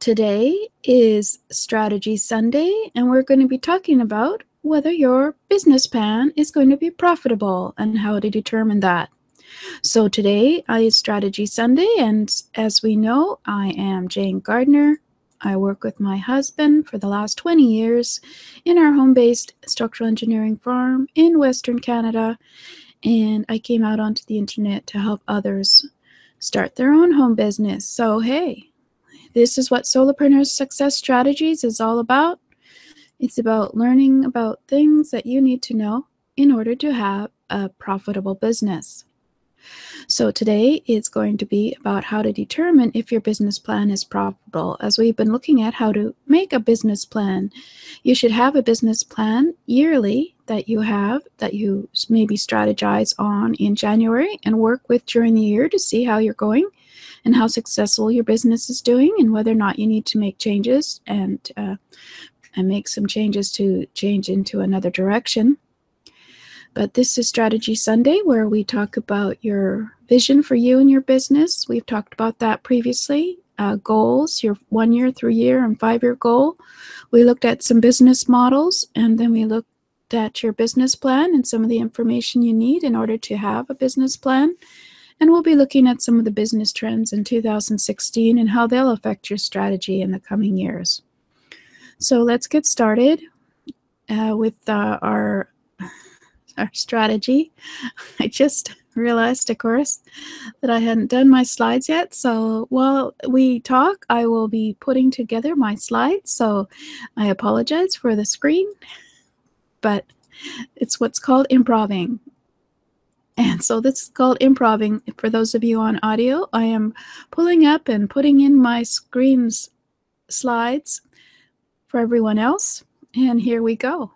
Today is Strategy Sunday, and we're going to be talking about whether your business plan is going to be profitable and how to determine that. So today is Strategy Sunday, and as we know, I am Jane Gardner. I work with my husband for the last 20 years in our home based structural engineering firm in Western Canada, and I came out onto the internet to help others start their own home business. So, hey, this is what Solopreneur Success Strategies is all about. It's about learning about things that you need to know in order to have a profitable business. So, today it's going to be about how to determine if your business plan is profitable. As we've been looking at how to make a business plan, you should have a business plan yearly that you have that you maybe strategize on in January and work with during the year to see how you're going and how successful your business is doing and whether or not you need to make changes and uh, and make some changes to change into another direction. But this is Strategy Sunday, where we talk about your vision for you and your business. We've talked about that previously. Uh, goals, your one year, three year, and five year goal. We looked at some business models and then we looked at your business plan and some of the information you need in order to have a business plan. And we'll be looking at some of the business trends in 2016 and how they'll affect your strategy in the coming years. So let's get started uh, with uh, our, our strategy. I just realized, of course, that I hadn't done my slides yet. So while we talk, I will be putting together my slides. So I apologize for the screen, but it's what's called improving. And so this is called improving. For those of you on audio, I am pulling up and putting in my screen's slides for everyone else. And here we go.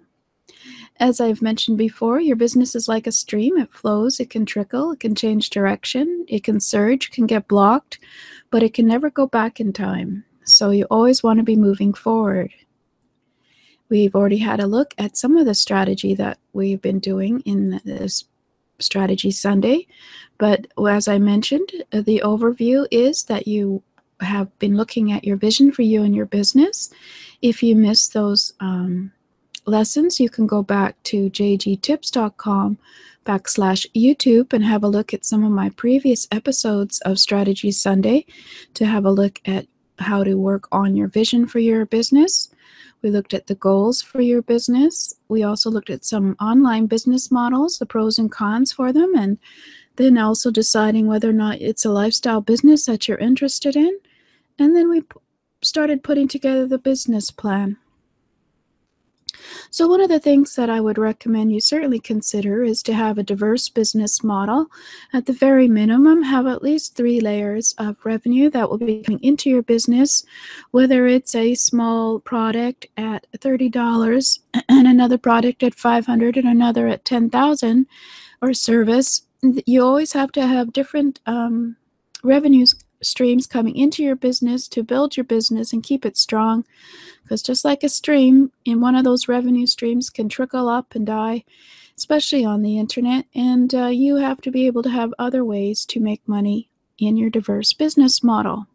As I've mentioned before, your business is like a stream. It flows, it can trickle, it can change direction, it can surge, can get blocked, but it can never go back in time. So you always want to be moving forward. We've already had a look at some of the strategy that we've been doing in this Strategy Sunday. But as I mentioned, uh, the overview is that you have been looking at your vision for you and your business. If you missed those um, lessons, you can go back to jgtips.com backslash YouTube and have a look at some of my previous episodes of Strategy Sunday to have a look at how to work on your vision for your business. We looked at the goals for your business. We also looked at some online business models, the pros and cons for them, and then also deciding whether or not it's a lifestyle business that you're interested in. And then we started putting together the business plan. So, one of the things that I would recommend you certainly consider is to have a diverse business model. At the very minimum, have at least three layers of revenue that will be coming into your business, whether it's a small product at $30 and another product at 500 and another at 10,000 or service. You always have to have different um, revenues streams coming into your business to build your business and keep it strong. Because just like a stream, in one of those revenue streams can trickle up and die, especially on the internet. And uh, you have to be able to have other ways to make money in your diverse business model.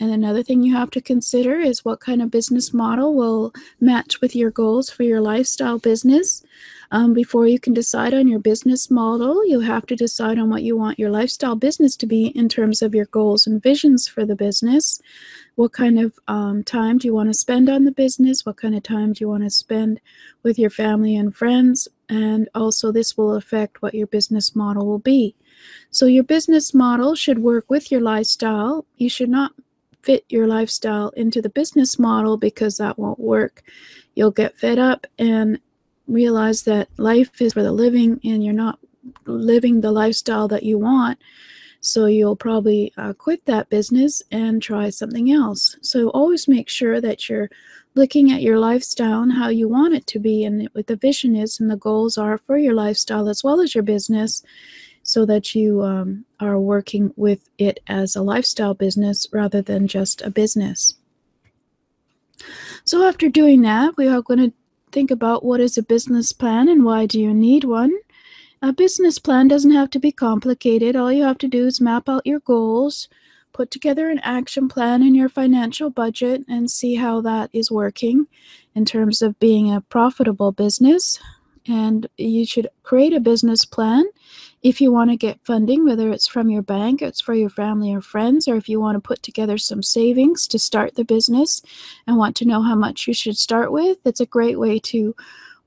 And another thing you have to consider is what kind of business model will match with your goals for your lifestyle business. Um, before you can decide on your business model, you have to decide on what you want your lifestyle business to be in terms of your goals and visions for the business. What kind of um, time do you want to spend on the business? What kind of time do you want to spend with your family and friends? And also, this will affect what your business model will be. So, your business model should work with your lifestyle. You should not fit your lifestyle into the business model because that won't work. You'll get fed up and realize that life is for the living and you're not living the lifestyle that you want. So you'll probably uh, quit that business and try something else. So always make sure that you're looking at your lifestyle and how you want it to be and what the vision is and the goals are for your lifestyle as well as your business so that you um, are working with it as a lifestyle business rather than just a business. So after doing that, we are going to think about what is a business plan and why do you need one. A business plan doesn't have to be complicated. All you have to do is map out your goals, put together an action plan in your financial budget, and see how that is working in terms of being a profitable business. And you should create a business plan if you want to get funding, whether it's from your bank, it's for your family or friends, or if you want to put together some savings to start the business and want to know how much you should start with, it's a great way to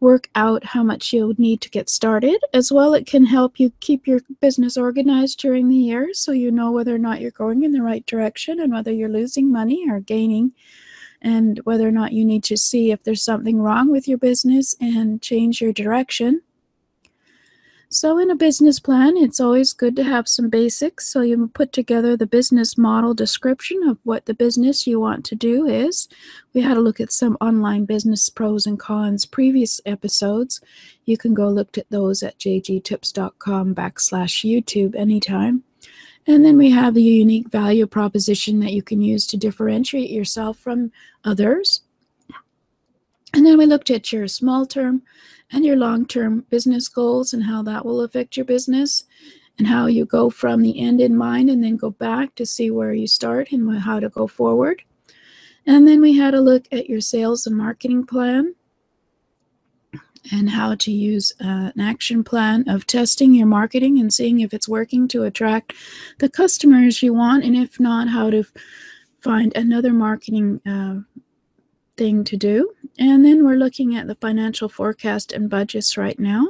work out how much you'll need to get started. As well, it can help you keep your business organized during the year so you know whether or not you're going in the right direction and whether you're losing money or gaining, and whether or not you need to see if there's something wrong with your business and change your direction. So, in a business plan, it's always good to have some basics. So, you put together the business model description of what the business you want to do is. We had a look at some online business pros and cons previous episodes. You can go look at those at jgtips.com backslash YouTube anytime. And then we have the unique value proposition that you can use to differentiate yourself from others. And then we looked at your small term and your long term business goals and how that will affect your business and how you go from the end in mind and then go back to see where you start and how to go forward. And then we had a look at your sales and marketing plan and how to use uh, an action plan of testing your marketing and seeing if it's working to attract the customers you want, and if not, how to find another marketing uh, thing to do. And then we're looking at the financial forecast and budgets right now.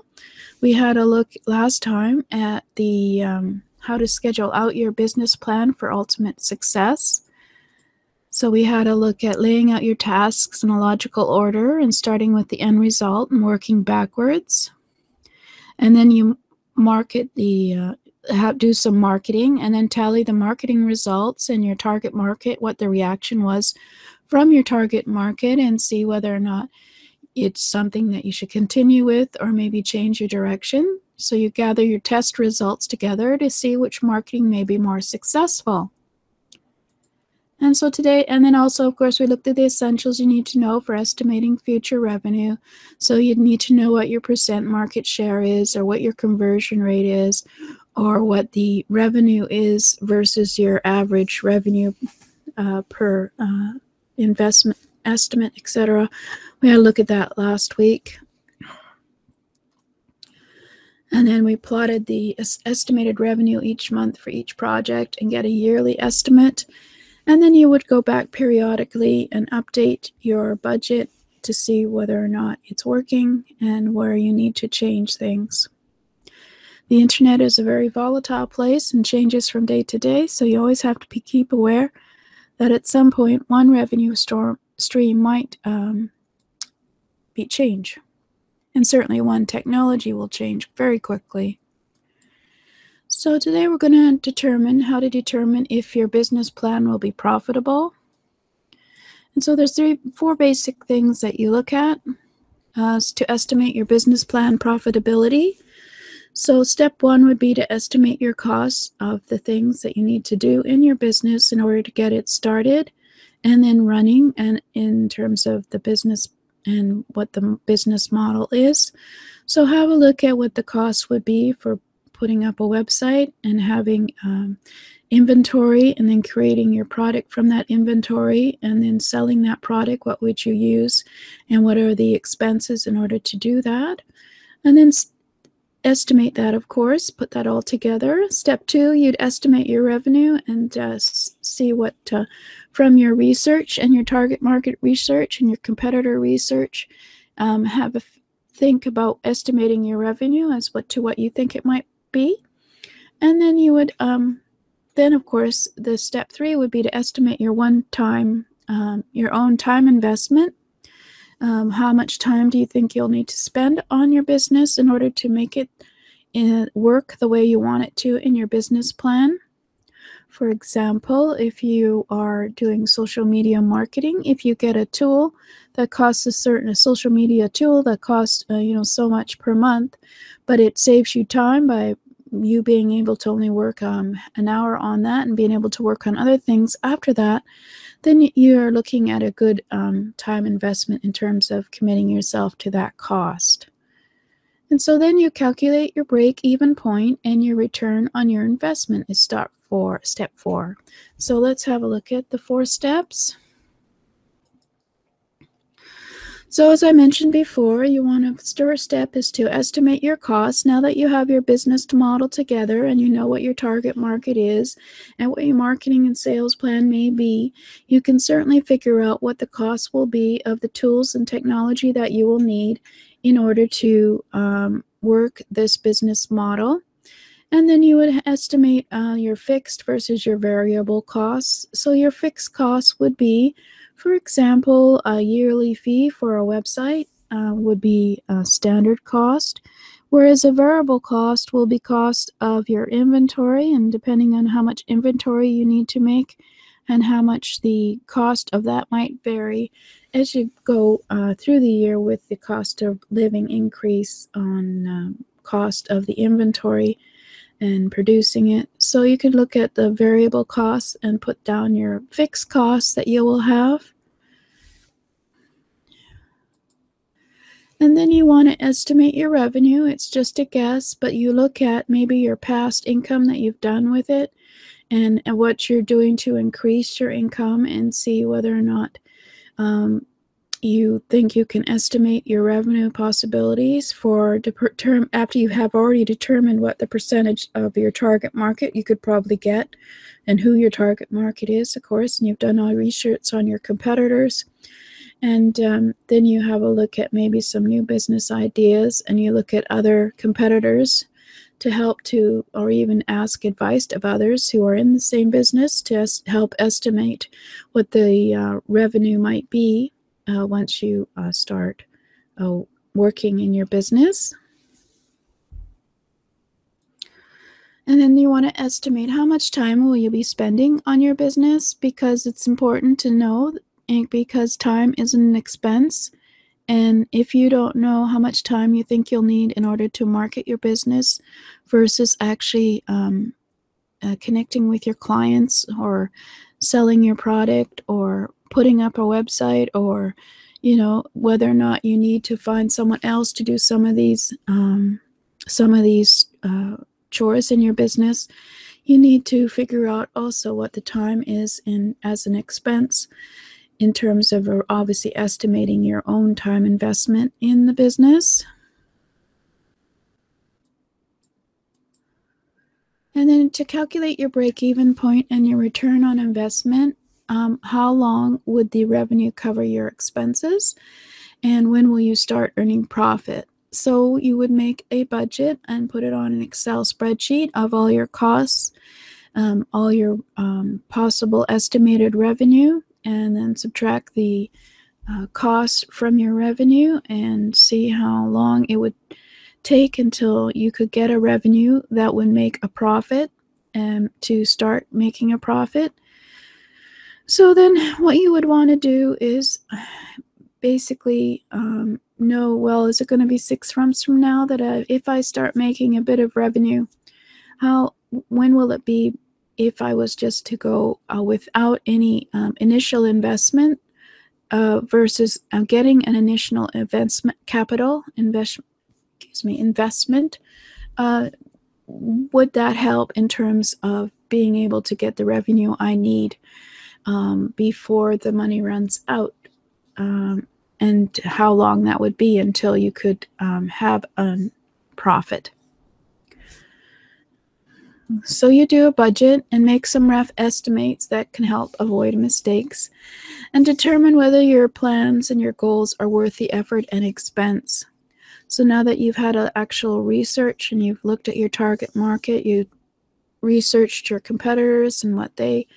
We had a look last time at the um, how to schedule out your business plan for ultimate success. So we had a look at laying out your tasks in a logical order and starting with the end result and working backwards. And then you market the uh, have, do some marketing and then tally the marketing results in your target market, what the reaction was from your target market and see whether or not it's something that you should continue with or maybe change your direction. So you gather your test results together to see which marketing may be more successful. And so today, and then also, of course, we looked at the essentials you need to know for estimating future revenue. So you'd need to know what your percent market share is, or what your conversion rate is, or what the revenue is versus your average revenue uh, per uh, investment estimate, etc. We had a look at that last week. And then we plotted the estimated revenue each month for each project and get a yearly estimate. And then you would go back periodically and update your budget to see whether or not it's working and where you need to change things. The internet is a very volatile place and changes from day to day, so you always have to be, keep aware that at some point one revenue storm, stream might um, be change. And certainly one technology will change very quickly. So today we're going to determine how to determine if your business plan will be profitable. And so there's three, four basic things that you look at uh, to estimate your business plan profitability. So, step one would be to estimate your costs of the things that you need to do in your business in order to get it started and then running, and in terms of the business and what the business model is. So, have a look at what the cost would be for putting up a website and having um, inventory and then creating your product from that inventory and then selling that product. What would you use and what are the expenses in order to do that? And then estimate that, of course, put that all together. Step two, you'd estimate your revenue and uh, see what, uh, from your research and your target market research and your competitor research, um, have a think about estimating your revenue as what to what you think it might be. And then you would, um, then of course, the step three would be to estimate your one time, um, your own time investment um, how much time do you think you'll need to spend on your business in order to make it in, uh, work the way you want it to in your business plan? For example, if you are doing social media marketing, if you get a tool that costs a certain a social media tool that costs uh, you know so much per month, but it saves you time by you being able to only work um, an hour on that and being able to work on other things after that, then you're looking at a good um, time investment in terms of committing yourself to that cost. And so then you calculate your break even point and your return on your investment is step four, step four. So let's have a look at the four steps. So as I mentioned before, you want to first step is to estimate your costs. Now that you have your business model together and you know what your target market is and what your marketing and sales plan may be, you can certainly figure out what the cost will be of the tools and technology that you will need in order to um, work this business model. And then you would estimate uh, your fixed versus your variable costs. So your fixed costs would be for example, a yearly fee for a website uh, would be a standard cost, whereas a variable cost will be cost of your inventory, and depending on how much inventory you need to make and how much the cost of that might vary as you go uh, through the year with the cost of living increase on um, cost of the inventory and producing it. So you can look at the variable costs and put down your fixed costs that you will have. And then you want to estimate your revenue. It's just a guess, but you look at maybe your past income that you've done with it and, what you're doing to increase your income and see whether or not um, you think you can estimate your revenue possibilities for term after you have already determined what the percentage of your target market you could probably get and who your target market is of course and you've done all research on your competitors. And um, then you have a look at maybe some new business ideas and you look at other competitors to help to or even ask advice of others who are in the same business to help estimate what the uh, revenue might be uh, once you uh, start uh, working in your business. And then you want to estimate how much time will you be spending on your business because it's important to know because time is an expense. And if you don't know how much time you think you'll need in order to market your business versus actually um, uh, connecting with your clients or selling your product or putting up a website or you know whether or not you need to find someone else to do some of these um, some of these uh, chores in your business you need to figure out also what the time is in as an expense in terms of obviously estimating your own time investment in the business and then to calculate your break even point and your return on investment um, how long would the revenue cover your expenses? And when will you start earning profit? So you would make a budget and put it on an excel spreadsheet of all your costs um, all your um, possible estimated revenue and then subtract the uh, cost from your revenue and see how long it would take until you could get a revenue that would make a profit and to start making a profit. So then what you would want to do is basically um, know, well, is it going to be six months from now that I, if I start making a bit of revenue, how, when will it be if I was just to go uh, without any um, initial investment uh, versus uh, getting an initial investment capital investment, excuse me, investment, uh, would that help in terms of being able to get the revenue I need? um, before the money runs out, um, and how long that would be until you could um, have a profit. So you do a budget and make some rough estimates that can help avoid mistakes and determine whether your plans and your goals are worth the effort and expense. So now that you've had an actual research and you've looked at your target market, you researched your competitors and what they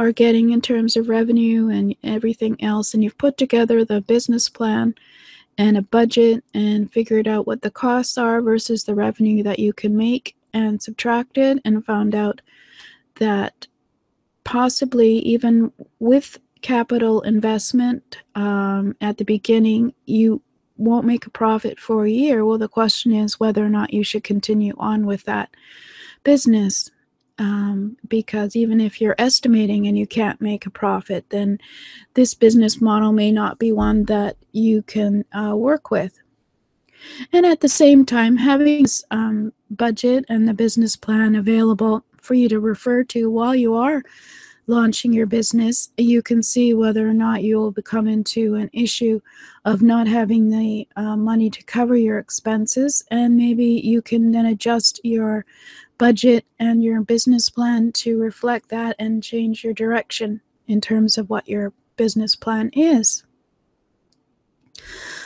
are getting in terms of revenue and everything else, and you've put together the business plan and a budget and figured out what the costs are versus the revenue that you can make and subtracted and found out that possibly even with capital investment um, at the beginning, you won't make a profit for a year. Well, the question is whether or not you should continue on with that business. Um, because even if you're estimating and you can't make a profit, then this business model may not be one that you can uh, work with. And at the same time, having this um, budget and the business plan available for you to refer to while you are launching your business, you can see whether or not you will become into an issue of not having the uh, money to cover your expenses. And maybe you can then adjust your budget and your business plan to reflect that and change your direction in terms of what your business plan is.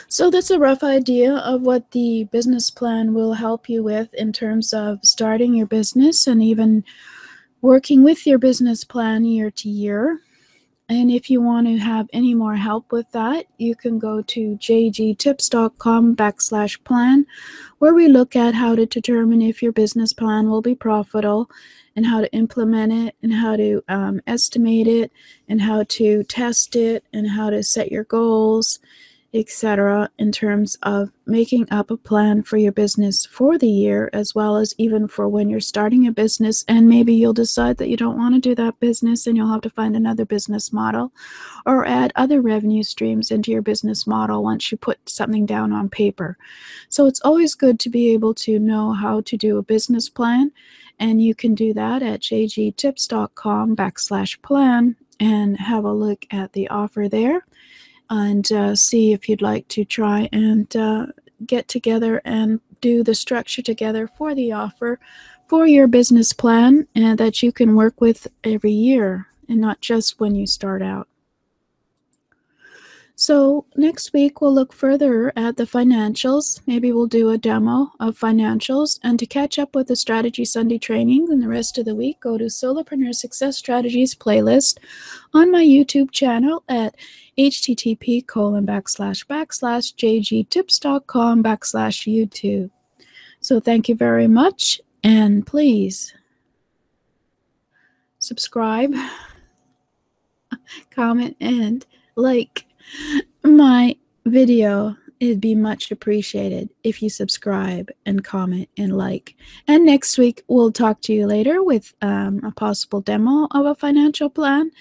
So that's a rough idea of what the business plan will help you with in terms of starting your business and even working with your business plan year to year. And if you want to have any more help with that, you can go to jgtips.com backslash plan, where we look at how to determine if your business plan will be profitable and how to implement it and how to um, estimate it and how to test it and how to set your goals etc., in terms of making up a plan for your business for the year, as well as even for when you're starting a business. And maybe you'll decide that you don't want to do that business and you'll have to find another business model or add other revenue streams into your business model once you put something down on paper. So it's always good to be able to know how to do a business plan. And you can do that at jgtips.com backslash plan and have a look at the offer there and uh, see if you'd like to try and uh, get together and do the structure together for the offer for your business plan and that you can work with every year and not just when you start out. So next week we'll look further at the financials. Maybe we'll do a demo of financials. And to catch up with the Strategy Sunday training and the rest of the week, go to Solopreneur Success Strategies playlist on my YouTube channel at http colon backslash backslash jgtips.com backslash YouTube. So thank you very much and please subscribe, comment, and like my video. It'd be much appreciated if you subscribe and comment and like. And next week, we'll talk to you later with um, a possible demo of a financial plan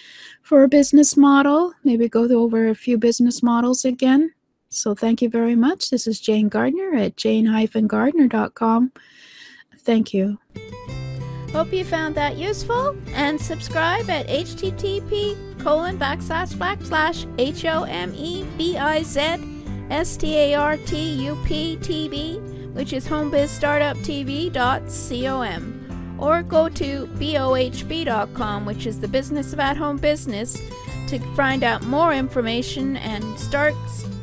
for a business model. Maybe go over a few business models again. So thank you very much. This is Jane Gardner at jane-gardner.com. Thank you. Hope you found that useful and subscribe at http colon backslash backslash h o m e b i z s t a r t u p t v, which is homebizstartuptv.com, or go to bohb.com, which is the business of at home business, to find out more information and start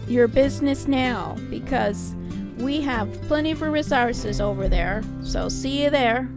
your business now because we have plenty of resources over there. So see you there.